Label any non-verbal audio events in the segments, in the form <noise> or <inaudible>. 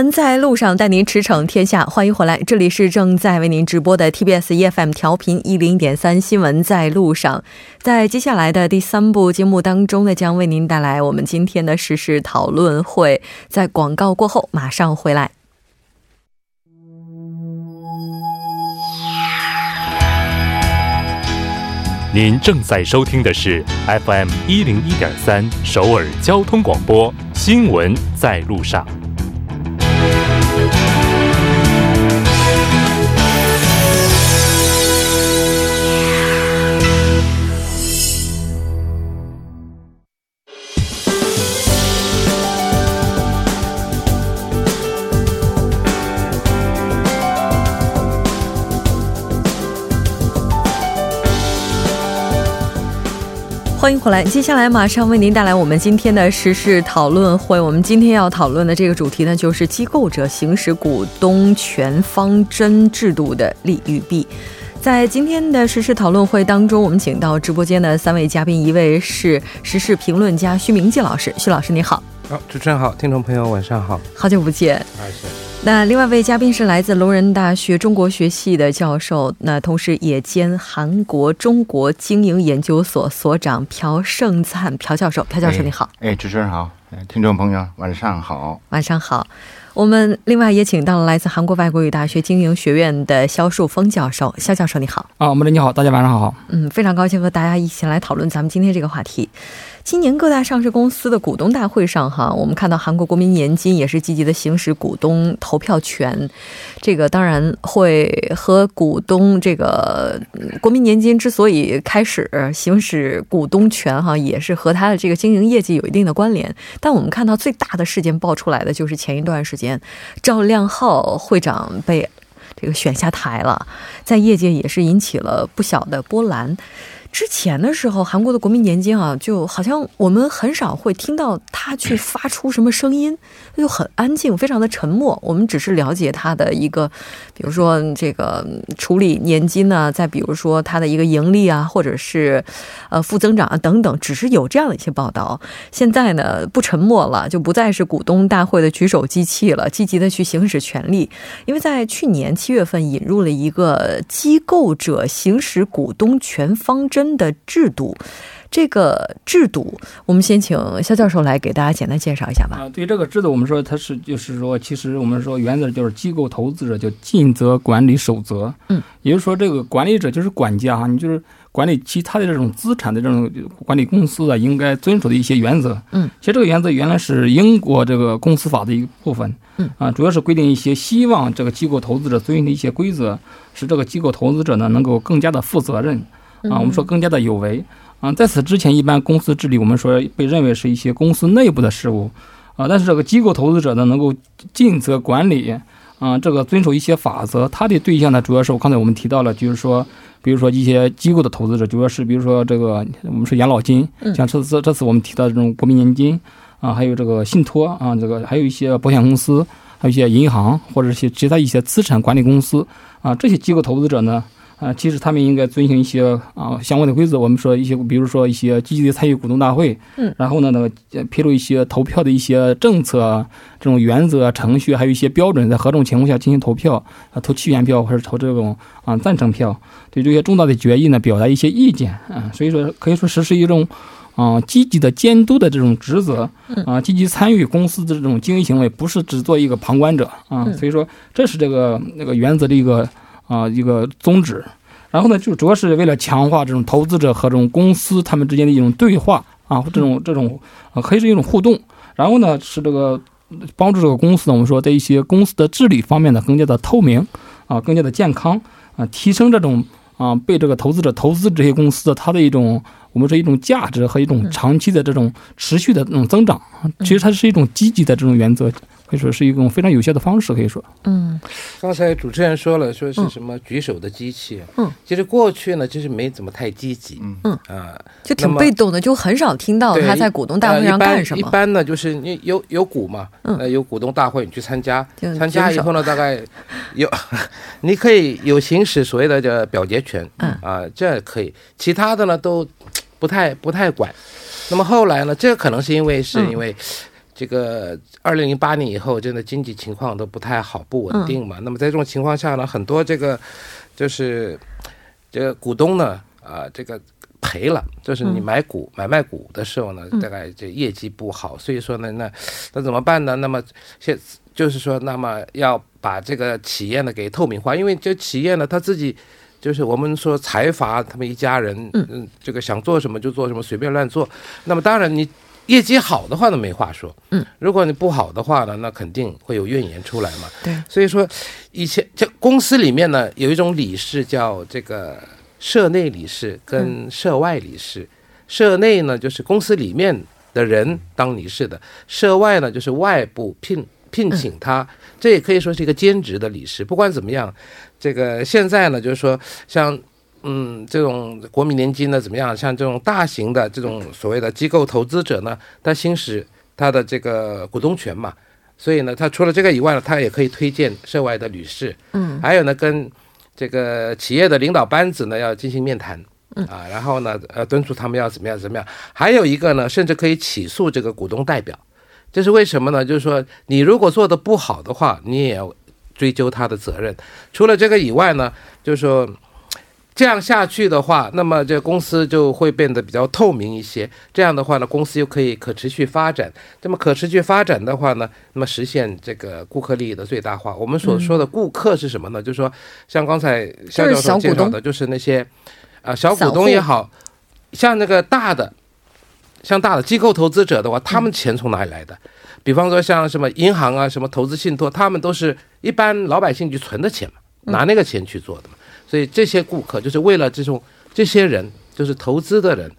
闻在路上，带您驰骋天下。欢迎回来，这里是正在为您直播的 TBS EFM 调频一零点三。新闻在路上，在接下来的第三部节目当中呢，将为您带来我们今天的时事讨论会。在广告过后，马上回来。您正在收听的是 FM 一零一点三首尔交通广播。新闻在路上。欢迎回来，接下来马上为您带来我们今天的时事讨论会。我们今天要讨论的这个主题呢，就是机构者行使股东权方针制度的利与弊。在今天的时事讨论会当中，我们请到直播间的三位嘉宾，一位是时事评论家徐明季老师，徐老师你好。好，主持人好，听众朋友晚上好，好久不见。那另外一位嘉宾是来自龙仁大学中国学系的教授，那同时也兼韩国中国经营研究所所长朴胜灿朴教授。朴教授你好，哎，主持人好，听众朋友晚上好，晚上好。我们另外也请到了来自韩国外国语大学经营学院的肖树峰教授，肖教授你好。啊，我们的你好，大家晚上好。嗯，非常高兴和大家一起来讨论咱们今天这个话题。今年各大上市公司的股东大会上，哈，我们看到韩国国民年金也是积极的行使股东投票权。这个当然会和股东这个国民年金之所以开始行使股东权，哈，也是和他的这个经营业绩有一定的关联。但我们看到最大的事件爆出来的就是前一段时间赵亮浩会长被这个选下台了，在业界也是引起了不小的波澜。之前的时候，韩国的国民年金啊，就好像我们很少会听到他去发出什么声音，就很安静，非常的沉默。我们只是了解他的一个，比如说这个处理年金呢，再比如说他的一个盈利啊，或者是呃负增长啊等等，只是有这样的一些报道。现在呢，不沉默了，就不再是股东大会的举手机器了，积极的去行使权利。因为在去年七月份引入了一个机构者行使股东权方针。真的制度，这个制度，我们先请肖教授来给大家简单介绍一下吧。啊，对这个制度，我们说它是，就是说，其实我们说原则就是机构投资者叫尽责管理守则。嗯，也就是说，这个管理者就是管家哈，你就是管理其他的这种资产的这种管理公司啊，应该遵守的一些原则。嗯，其实这个原则原来是英国这个公司法的一部分。嗯，啊，主要是规定一些希望这个机构投资者遵循的一些规则，使这个机构投资者呢能够更加的负责任。啊，我们说更加的有为。啊，在此之前，一般公司治理我们说被认为是一些公司内部的事务。啊，但是这个机构投资者呢，能够尽责管理。啊，这个遵守一些法则，它的对象呢，主要是我刚才我们提到了，就是说，比如说一些机构的投资者，主要是比如说这个我们说养老金，像这次这次我们提到这种国民年金啊，还有这个信托啊，这个还有一些保险公司，还有一些银行或者一些其他一些资产管理公司。啊，这些机构投资者呢。啊，其实他们应该遵循一些啊相关的规则。我们说一些，比如说一些积极的参与股东大会，嗯，然后呢，那个披露一些投票的一些政策、这种原则、程序，还有一些标准，在何种情况下进行投票啊，投弃权票或者投这种啊赞成票，对这些重大的决议呢表达一些意见啊。所以说，可以说实施一种啊积极的监督的这种职责，啊，积极参与公司的这种经营行为，不是只做一个旁观者啊。所以说，这是这个那个原则的一个。啊，一个宗旨，然后呢，就主要是为了强化这种投资者和这种公司他们之间的一种对话啊，这种这种啊，可以是一种互动。然后呢，是这个帮助这个公司呢，我们说在一些公司的治理方面呢，更加的透明啊，更加的健康啊，提升这种啊被这个投资者投资这些公司的它的一种我们说一种价值和一种长期的这种持续的这种增长。其实它是一种积极的这种原则。可以说是一种非常有效的方式，可以说。嗯刚才主持人说了，说是什么举手的机器。嗯，其实过去呢，其实没怎么太积极。嗯嗯啊，就挺被动的，就很少听到他在股东大会上干什么。呃一般一般呢，就是你有有股嘛，嗯呃，有股东大会你去参加，参加以后呢，大概有 <laughs> 你可以有行使所谓的叫表决权，嗯啊，这可以，其他的呢都不太不太管。那么后来呢，这个可能是因为是嗯因为。这个二零零八年以后，真的经济情况都不太好，不稳定嘛。那么在这种情况下呢，很多这个就是这个股东呢，啊、这个赔了，就是你嗯买股、买卖股的时候呢，大概这业绩不好，所以说呢，那那怎么办呢？那么现就是说，那么要把这个企业呢给透明化，因为这企业呢他自己。就是我们说财阀他们一家人，嗯，这个想做什么就做什么，随便乱做。那么当然你业绩好的话呢没话说，嗯，如果你不好的话呢，那肯定会有怨言出来嘛。对，所以说，以前这公司里面呢有一种理事叫这个社内理事跟社外理事。社内呢就是公司里面的人当理事的，社外呢就是外部聘聘请他，这也可以说是一个兼职的理事。不管怎么样，这个现在呢就是说像。嗯，这种国民年金呢怎么样？像这种大型的这种所谓的机构投资者呢，他行使他的这个股东权嘛，所以呢，他除了这个以外呢，他也可以推荐涉外的理事，嗯还有呢，跟这个企业的领导班子呢要进行面谈，啊，然后呢，呃，敦促他们要怎么样怎么样。还有一个呢，甚至可以起诉这个股东代表，这是为什么呢？就是说，你如果做的不好的话，你也要追究他的责任。除了这个以外呢，就是说。这样下去的话，那么这公司就会变得比较透明一些。这样的话呢，公司又可以可持续发展。这么可持续发展的话呢，那么实现这个顾客利益的最大化。我们所说的顾客是什么呢？就是说，像刚才肖教授介绍的，就是那些啊、小股东也好，像那个大的，像大的机构投资者的话，他们钱从哪里来的？比方说像什么银行啊、什么投资信托，他们都是一般老百姓去存的钱嘛，拿那个钱去做的嘛。所以这些顾客就是为了这种这些人，就是投资的人、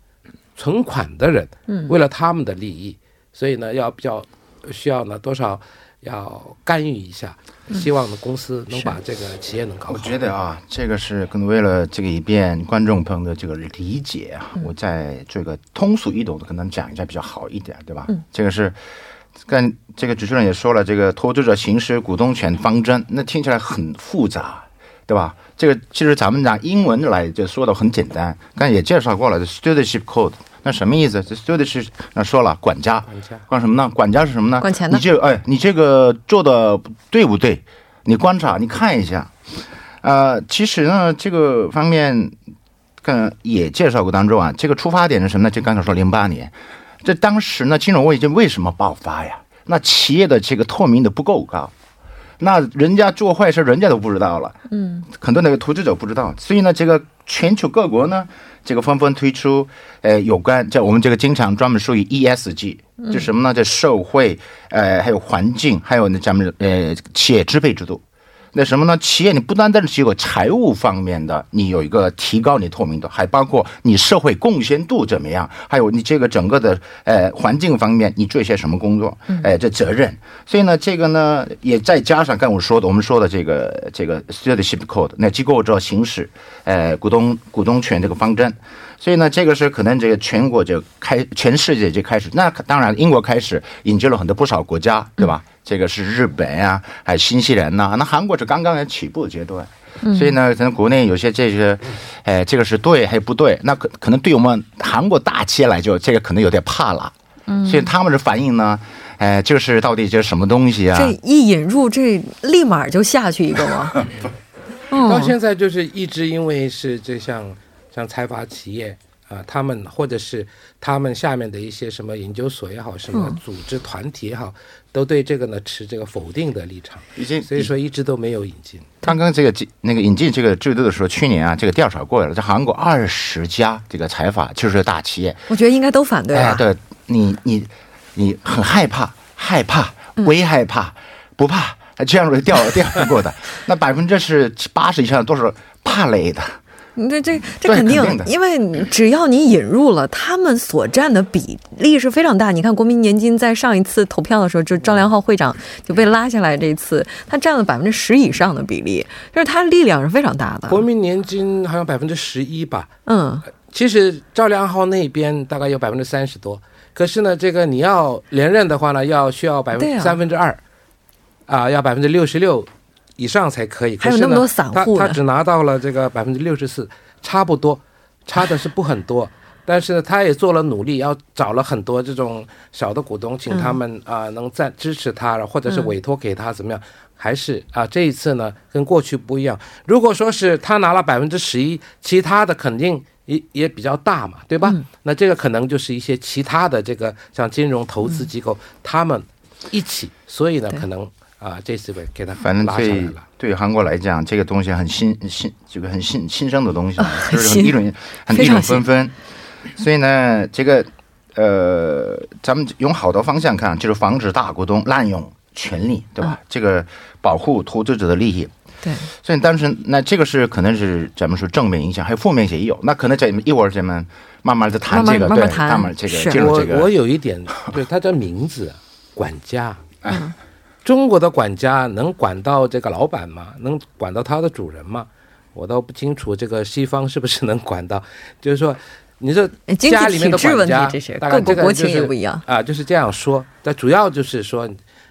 存款的人，嗯为了他们的利益，所以呢，要比较需要呢多少要干预一下，希望呢公司能把这个企业能搞好。我觉得啊，这个是更为了这个以便观众朋友的这个理解啊，我在这个通俗易懂的可能讲一下比较好一点，对吧？嗯这个是。跟这个主持人也说了，这个投资者行使股东权方针，那听起来很复杂，对吧？这个其实咱们拿英文来就说的很简单，刚才也介绍过了，这 stewardship code，那什么意思？这 stewardship 那说了，管家，管什么呢？管家是什么呢？管钱的你这个哎，你这个做的对不对？你观察，你看一下。呃，其实呢，这个方面，跟也介绍过当中啊，这个出发点是什么呢？就刚才说零八年，这当时呢，金融危机为什么爆发呀？那企业的这个透明度不够高，那人家做坏事，人家都不知道了。嗯很多那个投资者不知道，所以呢，这个全球各国呢，这个纷纷推出，呃，有关叫我们这个经常专门属于 ESG，就什么呢？叫社会，呃，还有环境，还有呢咱们呃企业支配制度。那什么呢？企业你不单单是有个财务方面的，你有一个提高你透明度，还包括你社会贡献度怎么样，还有你这个整个的呃环境方面，你做一些什么工作，哎、这责任。所以呢，这个呢也再加上刚我说的，我们说的这个这个 stewardship code，那机构要行使呃股东股东权这个方针。所以呢，这个是可能这个全国就开，全世界就开始。那当然，英国开始引进了很多不少国家，对吧？这个是日本呀、还有新西兰呐、那韩国是刚刚起步阶段。所以呢，可能国内有些这个，哎，这个是对还是不对？那可可能对我们韩国大企业来就，这个可能有点怕了。所以他们的反应呢，哎，就是到底这是什么东西啊？这一引入，这立马就下去一个吗？<laughs> 嗯到现在就是一直因为是这项像财阀企业啊，他们或者是他们下面的一些什么研究所也好，什么组织团体也好，都对这个呢持这个否定的立场，已经所以说一直都没有引进。刚刚这个进那个引进这个制度的时候，去年啊，这个调查过了，在韩国二十家这个财阀就是大企业，我觉得应该都反对啊。，哎对你你你很害怕，害怕，微害怕，不怕，这样子调调查过的，<laughs> 那百分之是八十以上都是怕雷的。这这这肯定肯定的因为只要你引入了，他们所占的比例是非常大。你看，国民年金在上一次投票的时候，就赵良浩会长就被拉下来，这一次他占了百分之十以上的比例，就是他力量是非常大的。国民年金好像百分之十一吧，嗯，其实赵良浩那边大概有百分之三十多，可是呢，这个你要连任的话呢，要需要百分之三分之二，啊，要百分之六十六以上才可以。可是呢还有那么多散户他他只拿到了这个百分之六十四，差不多，差的是不很多。但是呢，他也做了努力，要找了很多这种小的股东，请他们啊、能赞支持他，或者是嗯委托给他怎么样？还是啊，这一次呢跟过去不一样。如果说是他拿了百分之十一，其他的肯定也也比较大嘛，对吧？嗯那这个可能就是一些其他的这个像金融投资机构，他们一起，所以呢可能啊这次给给他反正拉上来对了。对韩国来讲，这个东西很新新，这个很新新生的东西，就是新很议论很议论非常新纷纷。所以呢，这个呃，咱们用好的方向看，就是防止大股东滥用权利，对吧？这个保护投资者的利益。对，所以当时那这个是可能是咱们说正面影响，还有负面也有。那可能咱们一会儿咱们慢慢的谈这个，对，慢慢慢慢谈慢慢这个进入这个。我有一点，对他的名字管家，嗯中国的管家能管到这个老板吗？能管到他的主人吗？我倒不清楚，这个西方是不是能管到？<laughs> 就是说，你说家里面的管家，这是大概各国国情这个就是也不一样啊，就是这样说。但主要就是说，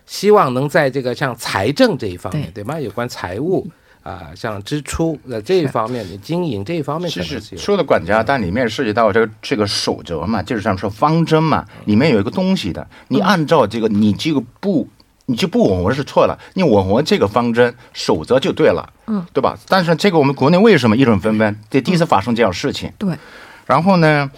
希望能在这个像财政这一方面，对吗？有关财务啊，像支出的这一方面，你经营这一方面其实。说的管家，但里面涉及到这个这个守则嘛，就是说方针嘛，里面有一个东西的，你按照这个你这个不。你就不吻合是错了，你吻合这个方针守则就对了，嗯，对吧？但是这个我们国内为什么议论纷纷？这第一次发生这样事情，对。然后呢，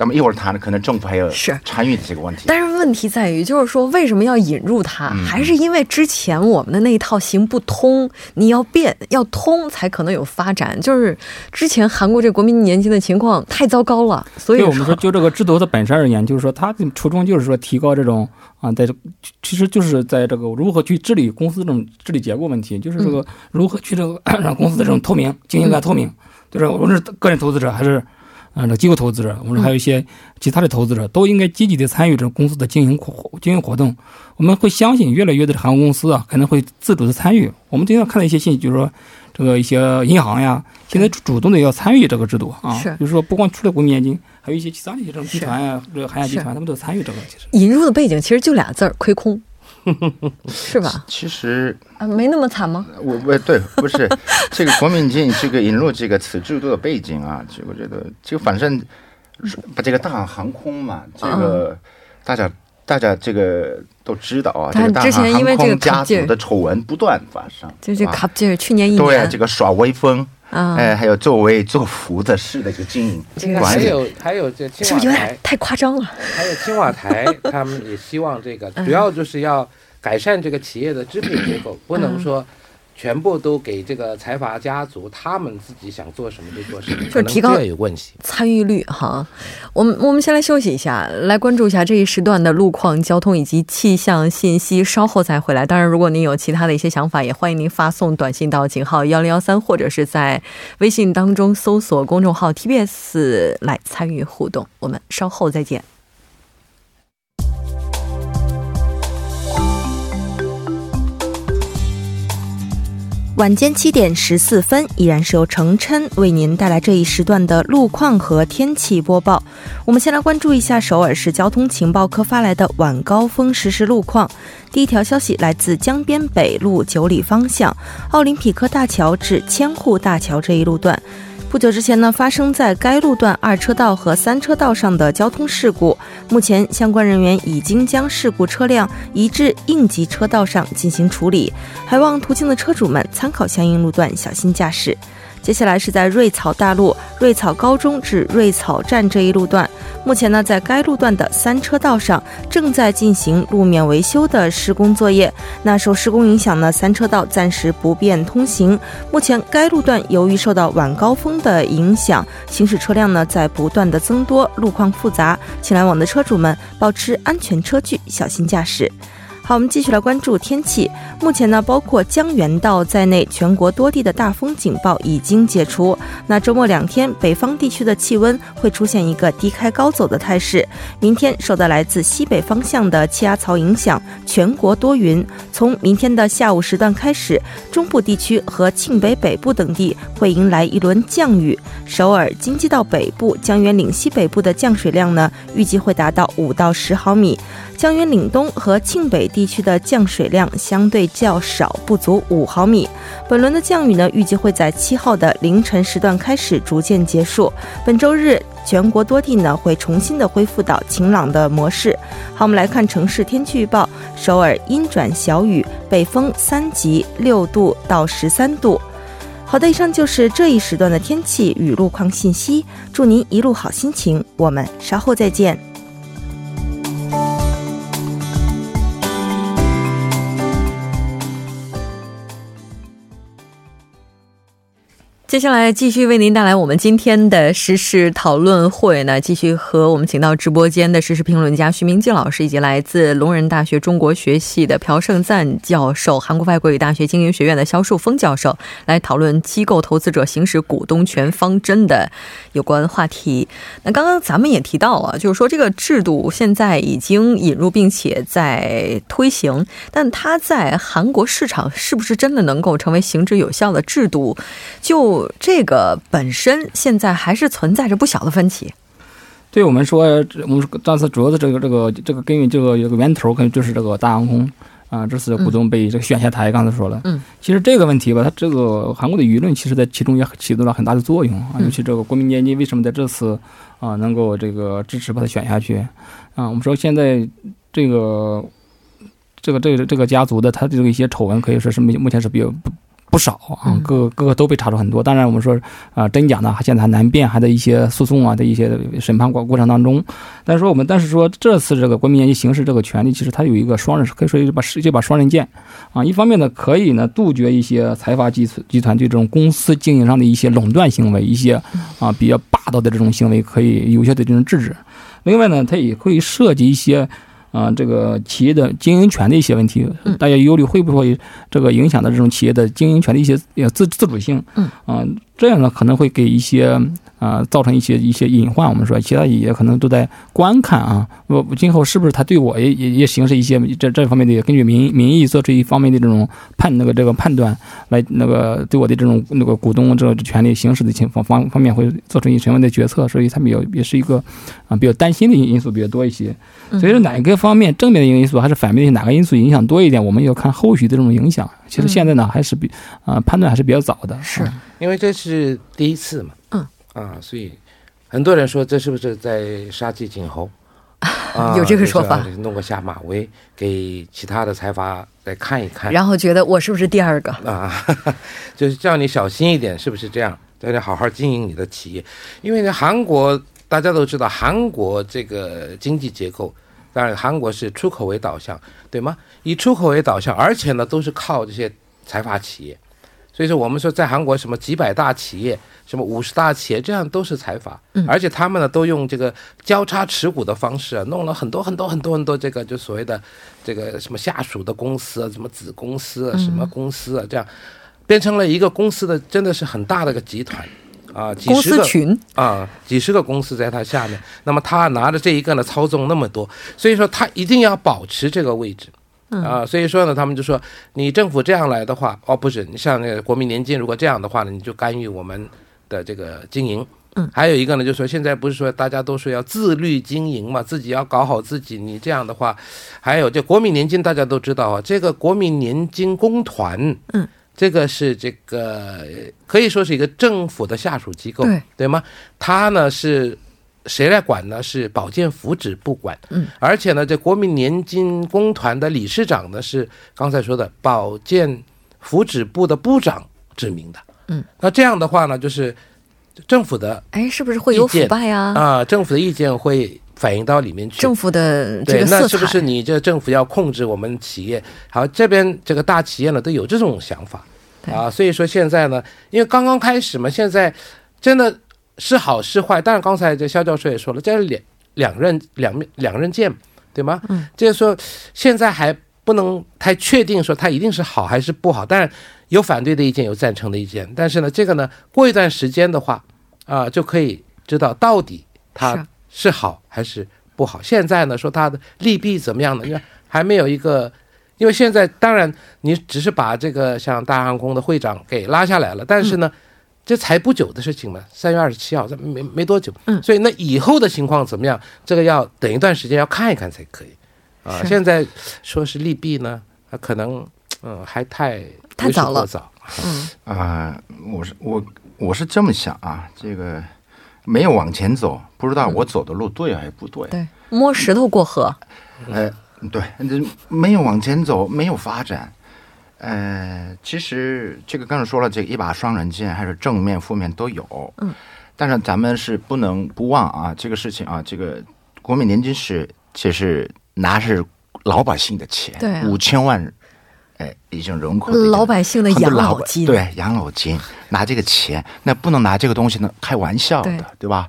咱们一会儿谈的可能政府还有是参与的这个问题。但是问题在于，就是说为什么要引入它？嗯还是因为之前我们的那一套行不通，你要变要通才可能有发展。就是之前韩国这国民年金的情况太糟糕了，所以我们说，就这个制度的本身而言，就是说它的初衷就是说提高这种啊，在这其实就是在这个如何去治理公司这种治理结构问题，就是这个如何去这个 <coughs> 让公司的这种透明、经营的透明，就是无论是个人投资者还是啊这机构投资者，我们还有一些其他的投资者，都应该积极的参与这种公司的经营活经营活动。我们会相信越来越多的航空公司啊，可能会自主的参与。我们经常看到一些信息，就是说这个一些银行呀，现在主动的要参与这个制度啊，是就是说不光除了国民年金，还有一些其他的一些这种集团呀，这个韩亚集团，他们都参与这个。其实引入的背景其实就俩字儿：亏空，是吧？其实啊，没那么惨吗？我我对不是这个国民进这个引入这个此制度的背景啊，这个我觉得就反正把这个大航空嘛，这个大家大家这个都知道啊，这个大之前因为这个航空家族的丑闻不断发生，就是啊卡布尔去年一对年这个耍威风，啊，哎，还有作威作福的事的一个经营管理，还有还有这青瓦是不是有点台，太夸张了？还有青瓦台，<laughs> 他们也希望这个主要就是要改善这个企业的支配结构，不能说全部都给这个财阀家族，他们自己想做什么就做什么，就是提高这有问题。参与率哈，我们我们先来休息一下，来关注一下这一时段的路况、交通以及气象信息，稍后再回来。当然，如果您有其他的一些想法，也欢迎您发送短信到井号幺零幺三，或者是在微信当中搜索公众号 TBS 来参与互动。我们稍后再见。晚间七点十四分，依然是由程琛为您带来这一时段的路况和天气播报。我们先来关注一下首尔市交通情报科发来的晚高峰实时路况。第一条消息来自江边北路九里方向奥林匹克大桥至千户大桥这一路段。不久之前呢，发生在该路段二车道和三车道上的交通事故，目前相关人员已经将事故车辆移至应急车道上进行处理，还望途经的车主们参考相应路段，小心驾驶。接下来是在瑞草大路瑞草高中至瑞草站这一路段，目前呢，在该路段的三车道上正在进行路面维修的施工作业。那受施工影响呢，三车道暂时不便通行。目前该路段由于受到晚高峰的影响，行驶车辆呢在不断的增多，路况复杂，请来往的车主们保持安全车距，小心驾驶。好，我们继续来关注天气。目前呢，包括江原道在内，全国多地的大风警报已经解除。那周末两天，北方地区的气温会出现一个低开高走的态势。明天受到来自西北方向的气压槽影响，全国多云。从明天的下午时段开始，中部地区和庆北北部等地会迎来一轮降雨。首尔、京畿道北部、江原岭西北部的降水量呢，预计会达到五到十毫米。江原岭东和庆北地地区的降水量相对较少，不足五毫米。本轮的降雨呢，预计会在七号的凌晨时段开始逐渐结束。本周日，全国多地呢会重新的恢复到晴朗的模式。好，我们来看城市天气预报：首尔阴转小雨，北风三级，六度到十三度。好的，以上就是这一时段的天气与路况信息。祝您一路好心情，我们稍后再见。接下来继续为您带来我们今天的时事讨论会呢，继续和我们请到直播间的时事评论家徐明季老师，以及来自龙仁大学中国学系的朴胜赞教授、韩国外国语大学经营学院的肖树峰教授来讨论机构投资者行使股东权方针的有关话题。那刚刚咱们也提到了，就是说这个制度现在已经引入并且在推行，但它在韩国市场是不是真的能够成为行之有效的制度？就这个本身现在还是存在着不小的分歧。对我们说，我们当时主要的这个这个这个根源这个这个源头，可能就是这个大航空啊，这次股东被这个选下台。刚才说了，嗯，其实这个问题吧，它这个韩国的舆论其实在其中也起到了很大的作用啊。尤其这个国民年金为什么在这次啊能够这个支持把它选下去啊？我们说现在这个这个这个这个家族的他的这个一些丑闻，可以说是目目前是比较不。不少啊，各各个都被查出很多。当然，我们说啊，真假呢，现在还难辨，还在一些诉讼啊的一些审判过过程当中。但是说我们，但是说这次这个国民年金行使这个权利，其实它有一个双刃，可以说一把是一把双刃剑啊。一方面呢，可以呢杜绝一些财阀集集团对这种公司经营上的一些垄断行为，一些啊比较霸道的这种行为，可以有效的进行制止。另外呢，它也会涉及一些。啊，这个企业的经营权的一些问题，大家忧虑会不会这个影响到这种企业的经营权的一些自自主性？嗯，啊，这样呢可能会给一些。啊，造成一些一些隐患。我们说，其他也可能都在观看啊。我今后是不是他对我也也也行使一些这这方面的根据民民意做出一方面的这种判那个这个判断，来那个对我的这种那个股东这个权利行使的情方方方面会做出一什么样的决策？所以他们也也是一个啊比较担心的因素比较多一些。所以说哪个方面正面的因素还是反面的哪个因素影响多一点？我们要看后续的这种影响。其实现在呢还是比啊判断还是比较早的，是因为这是第一次嘛。嗯啊，所以很多人说这是不是在杀鸡儆猴？<laughs> 啊，有这个说法，弄个下马威给其他的财阀来看一看，然后觉得我是不是第二个啊？<laughs> 就是叫你小心一点，是不是这样？叫你好好经营你的企业，因为呢，韩国大家都知道，韩国这个经济结构，当然韩国是出口为导向，对吗？以出口为导向，而且呢，都是靠这些财阀企业。所以说，我们说在韩国什么几百大企业，什么五十大企业，这样都是财阀，而且他们呢都用这个交叉持股的方式啊，弄了很多很多很多很多这个就所谓的这个什么下属的公司啊，什么子公司啊，什么公司啊，这样变成了一个公司的真的是很大的一个集团啊，几十个群啊，几十个公司在他下面，那么他拿着这一个呢操纵那么多，所以说他一定要保持这个位置。啊，所以说呢，他们就说你政府这样来的话，哦，不是，你像那个国民年金，如果这样的话呢，你就干预我们的这个经营。嗯，还有一个呢，就是说现在不是说大家都说要自律经营嘛，自己要搞好自己。你这样的话，还有这国民年金，大家都知道啊，这个国民年金公团，嗯，这个是这个可以说是一个政府的下属机构，对对吗？它呢是。谁来管呢？是保健福祉部管。嗯，而且呢，这国民年金公团的理事长呢是刚才说的保健福祉部的部长指名的。嗯，那这样的话呢，就是政府的哎，是不是会有腐败呀？啊，政府的意见会反映到里面去。政府的这个那是不是你这政府要控制我们企业？好，这边这个大企业呢都有这种想法啊。所以说现在呢，因为刚刚开始嘛，现在真的。是好是坏，但是刚才这肖教授也说了，这是两两刃两面两刃剑，对吗？嗯，就是说现在还不能太确定说它一定是好还是不好。当然有反对的意见，有赞成的意见，但是呢，这个呢，过一段时间的话啊，就可以知道到底它是好还是不好。现在呢，说它的利弊怎么样呢？因为还没有一个。因为现在当然你只是把这个像大航空的会长给拉下来了，但是呢，这才不久的事情嘛，三月二十七号，这没没多久，嗯，所以那以后的情况怎么样，这个要等一段时间要看一看才可以，啊，现在说是利弊呢，啊，可能嗯还太太早了，早，嗯啊，我是我我是这么想啊，这个没有往前走，不知道我走的路对还是不对，对，摸石头过河，哎。对，这没有往前走，没有发展。呃，其实这个刚才说了，这个一把双刃剑，还是正面、负面都有。嗯，但是咱们是不能不忘啊，这个事情啊，这个国民年金是其实拿是老百姓的钱，对，五千万，哎，已经融合老百姓的养老金，对，养老金拿这个钱，那不能拿这个东西呢开玩笑的，对吧？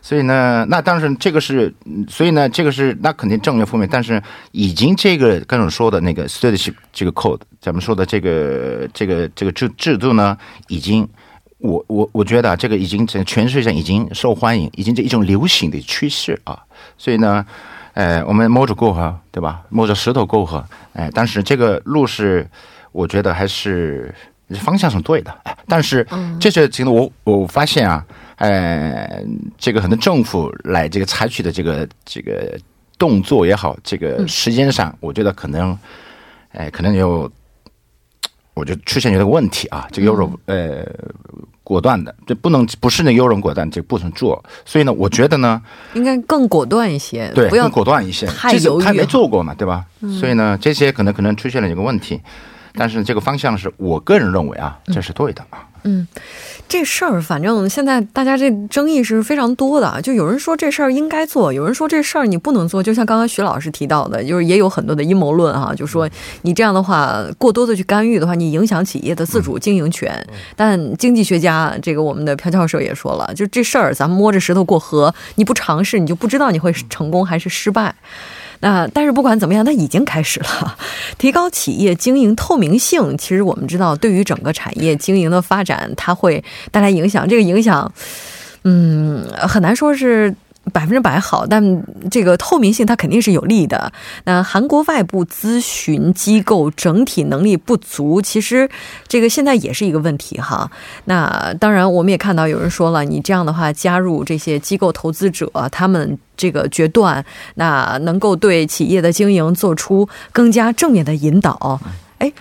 所以呢，那当然这个是，所以呢，这个是那肯定正面负面，但是已经这个刚才说的那个 s t u d y 这个 code，咱们说的这个这个这个制制度呢，已经我我我觉得这个已经在全世界已经受欢迎，已经是一种流行的趋势啊。所以呢，呃，我们摸着过河，对吧？摸着石头过河，哎，但是这个路是我觉得还是方向是对的，但是这些情况我我发现啊。呃，这个很多政府来这个采取的这个这个动作也好，这个时间上，我觉得可能，哎，可能有，我就出现有个问题啊，这个有种呃果断的，这不能不是那优柔果断，这不能做。所以呢，我觉得呢，应该更果断一些，对，更果断一些，太犹豫，他没做过嘛，对吧？所以呢，这些可能可能出现了一个问题，但是这个方向是我个人认为啊，这是对的啊。嗯，这事儿反正现在大家这争议是非常多的，就有人说这事儿应该做，有人说这事儿你不能做。就像刚刚徐老师提到的，就是也有很多的阴谋论哈，就说你这样的话过多的去干预的话，你影响企业的自主经营权。但经济学家这个我们的朴教授也说了，就这事儿咱们摸着石头过河，你不尝试你就不知道你会成功还是失败。那但是不管怎么样，它已经开始了。提高企业经营透明性，其实我们知道，对于整个产业经营的发展，它会带来影响。这个影响，嗯，很难说是。百分之百好，但这个透明性它肯定是有利的。那韩国外部咨询机构整体能力不足，其实这个现在也是一个问题哈。那当然，我们也看到有人说了，你这样的话加入这些机构投资者，他们这个决断，那能够对企业的经营做出更加正面的引导。哎，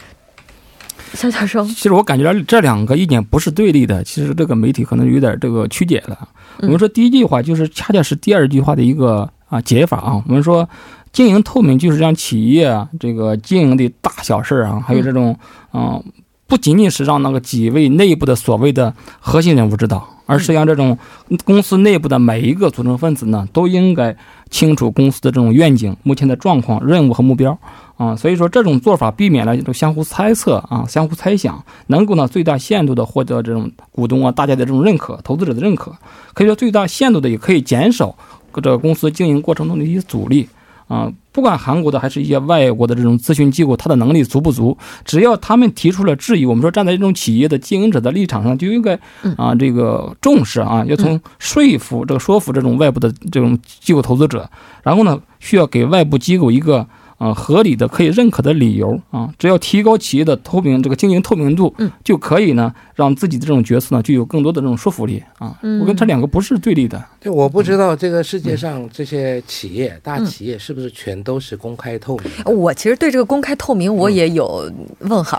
肖教授，其实我感觉这两个意见不是对立的，其实这个媒体可能有点这个曲解了。我们说第一句话就是恰恰是第二句话的一个啊解法啊。我们说经营透明就是让企业啊这个经营的大小事啊，还有这种嗯，不仅仅是让那个几位内部的所谓的核心人物知道，而是让这种公司内部的每一个组成分子呢都应该清楚公司的这种愿景、目前的状况、任务和目标。啊，所以说这种做法避免了这种相互猜测啊、相互猜想，能够呢最大限度的获得这种股东啊大家的这种认可、投资者的认可，可以说最大限度的也可以减少这个公司经营过程中的一些阻力啊。不管韩国的还是一些外国的这种咨询机构，它的能力足不足，只要他们提出了质疑，我们说站在这种企业的经营者的立场上，就应该啊这个重视啊，要从说服这个说服这种外部的这种机构投资者，然后呢需要给外部机构一个。啊，合理的可以认可的理由啊，只要提高企业的透明，这个经营透明度，嗯，就可以呢，让自己的这种决策呢，具有更多的这种说服力啊。我跟这两个不是对立的。对，我不知道这个世界上这些企业，大企业是不是全都是公开透明？我其实对这个公开透明我也有问号，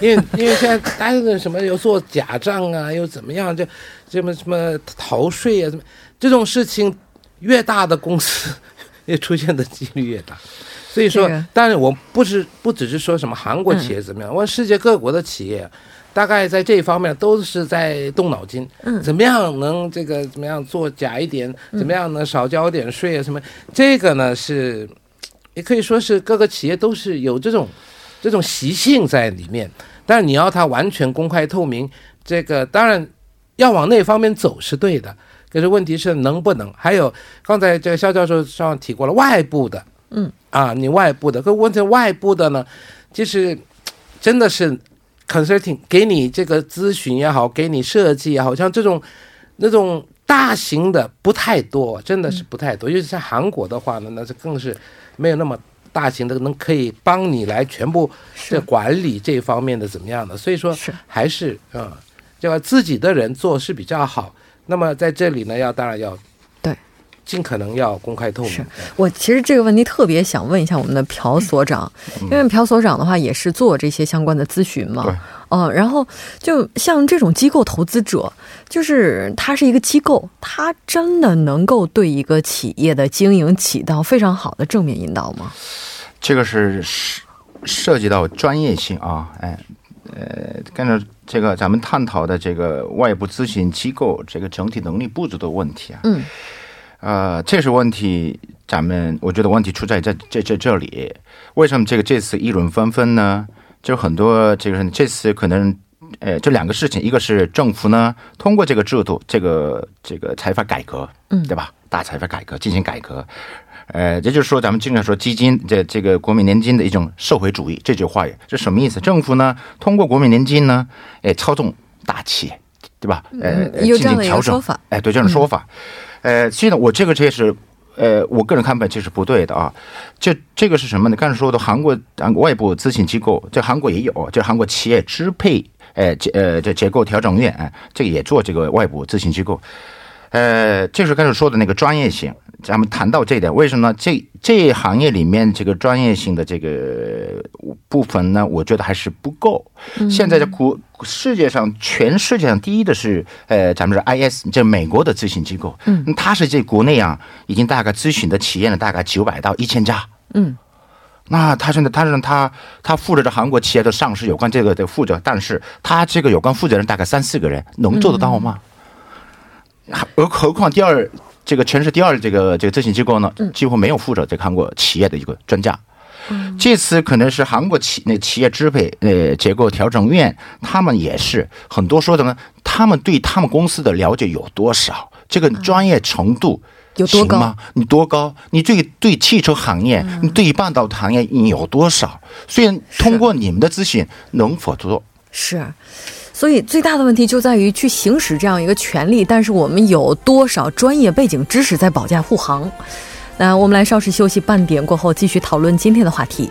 因为因为现在大家什么又做假账啊，又怎么样，就这么什么逃税啊，什么这种事情，越大的公司，<laughs> 也出现的几率越大。所以说，但是我不是不只是说什么韩国企业怎么样，我世界各国的企业，大概在这一方面都是在动脑筋，怎么样能这个怎么样做假一点，怎么样能少交点税啊什么？这个呢是，也可以说是各个企业都是有这种这种习性在里面。但是你要它完全公开透明，这个当然要往那方面走是对的，可是问题是能不能？还有刚才这个肖教授上提过了外部的。嗯，啊，你外部的，可问题外部的呢，就是真的是 consulting 给你这个咨询也好，给你设计也好，像这种那种大型的不太多，真的是不太多。尤其像韩国的话呢，那是更是没有那么大型的能可以帮你来全部这管理这方面的怎么样的。所以说是还是啊，就要自己的人做是比较好。那么在这里呢，要当然要对。尽可能要公开透明。是。我其实这个问题特别想问一下我们的朴所长，因为朴所长的话也是做这些相关的咨询嘛。对，嗯、然后就像这种机构投资者，就是他是一个机构，他真的能够对一个企业的经营起到非常好的正面引导吗？这个是涉涉及到专业性啊，哎，呃，跟着这个咱们探讨的这个外部咨询机构这个整体能力不足的问题啊，嗯，呃，这是问题，咱们我觉得问题出在这这这这里，为什么这个这次议论纷纷呢？就很多这个这次可能。呃，这两个事情，一个是政府呢通过这个制度，这个这个财阀改革，嗯对吧？大财阀改革进行改革，呃，也就是说咱们经常说基金这这个国民年金的一种社会主义这句话呀，这什么意思？政府呢通过国民年金呢，哎，操纵大企业，对吧？呃，嗯有这样的一个进行调整说法，哎，对这种说法，呃，所以呢，我这个这也是。呃，我个人看法这是不对的啊，这这个是什么呢？刚才说的韩国韩国外部咨询机构，这韩国也有，这韩国企业支配，呃结呃这结构调整院，哎这个也做这个外部咨询机构，呃，就是刚才说的那个专业性，咱们谈到这一点，为什么呢？这这行业里面这个专业性的这个部分呢，我觉得还是不够。现在的国世界上，全世界上第一的是呃，咱们是 IS，这美国的咨询机构，嗯，它是这国内啊，已经大概咨询的企业呢，大概九百到一千家，嗯。那他现在，他是他他负责着韩国企业的上市有关这个的负责，但是他这个有关负责人大概三四个人，能做得到吗？还而何况第二，这个全市第二这个这个咨询机构呢，几乎没有负责这个韩国企业的一个专家。这次可能是韩国企那企业支配呃结构调整院，他们也是很多说的呢，他们对他们公司的了解有多少，这个专业程度。有多高吗？你多高？你对对汽车行业，你对半导体行业你有多少？虽然通过你们的咨询能否做？是，所以最大的问题就在于去行使这样一个权利，但是我们有多少专业背景知识在保驾护航？那我们来稍事休息，半点过后继续讨论今天的话题。